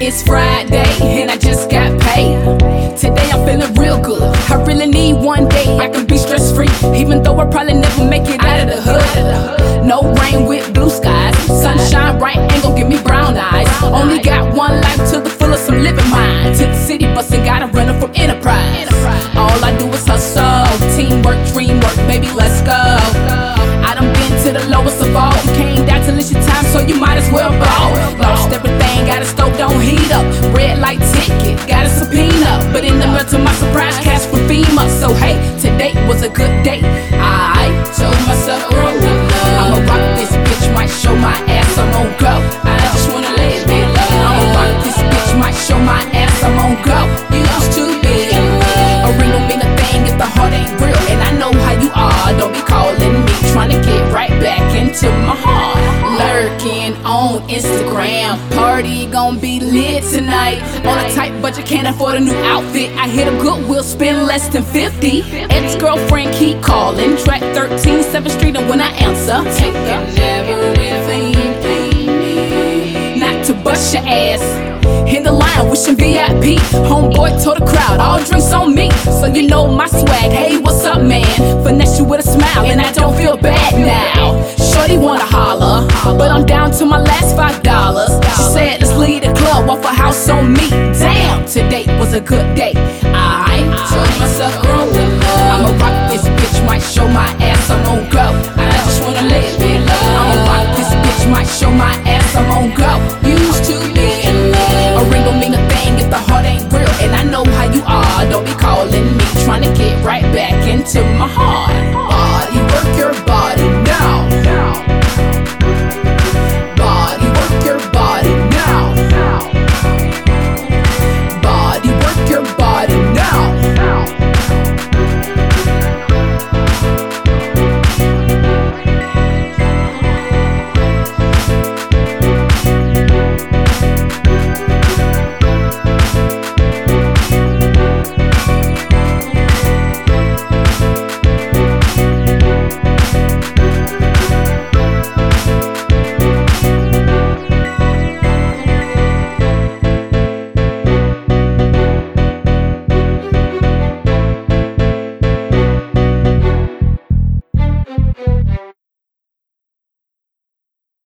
It's Friday and I just got paid. Today I'm feeling real good. I really need one day I can be stress free, even though I probably never make it out of the hood. No rain with blue skies, sunshine right ain't gon' give me brown eyes. Only got one life to the fullest, I'm living mine. To the city bus and got a runner from Enterprise. All I do is hustle, teamwork, dream work, baby, let's go. I done been to the lowest of all. You came down to list your time, so you might as well don't heat up. Red light ticket, got a subpoena. But in the middle to my surprise, cash for FEMA. So hey, today was a good day. I told myself, bro, I'ma rock this bitch, might show my ass, I'm on go. I just wanna live it. I'ma rock this bitch, might show my ass, I'm on go. You used to be a ring don't mean a thing if the heart ain't real. And I know how you are. Don't be calling me, trying to get right back into my heart. On Instagram, party gon' be lit tonight. On a tight budget, can't afford a new outfit. I hit a Goodwill, spend less than 50. Ex girlfriend keep calling, track 13, 7th Street, and when I answer, take taking everything. Not to bust your ass. In the line, wishing VIP. Homeboy told the crowd, all drinks on me. So you know my swag. Hey, what's up, man? Finesse you with a smile, and I don't feel bad now. sofa house on me. Damn, today was a good day. I told myself grow with love. I'ma rock this bitch, might show my ass I'm on go. I just wanna live in love. I'ma rock this bitch, might show my ass I'm on go. Used to be in love. A ring don't mean a thing if the heart ain't real, and I know how you are. Don't be calling me, trying to get right back into my heart.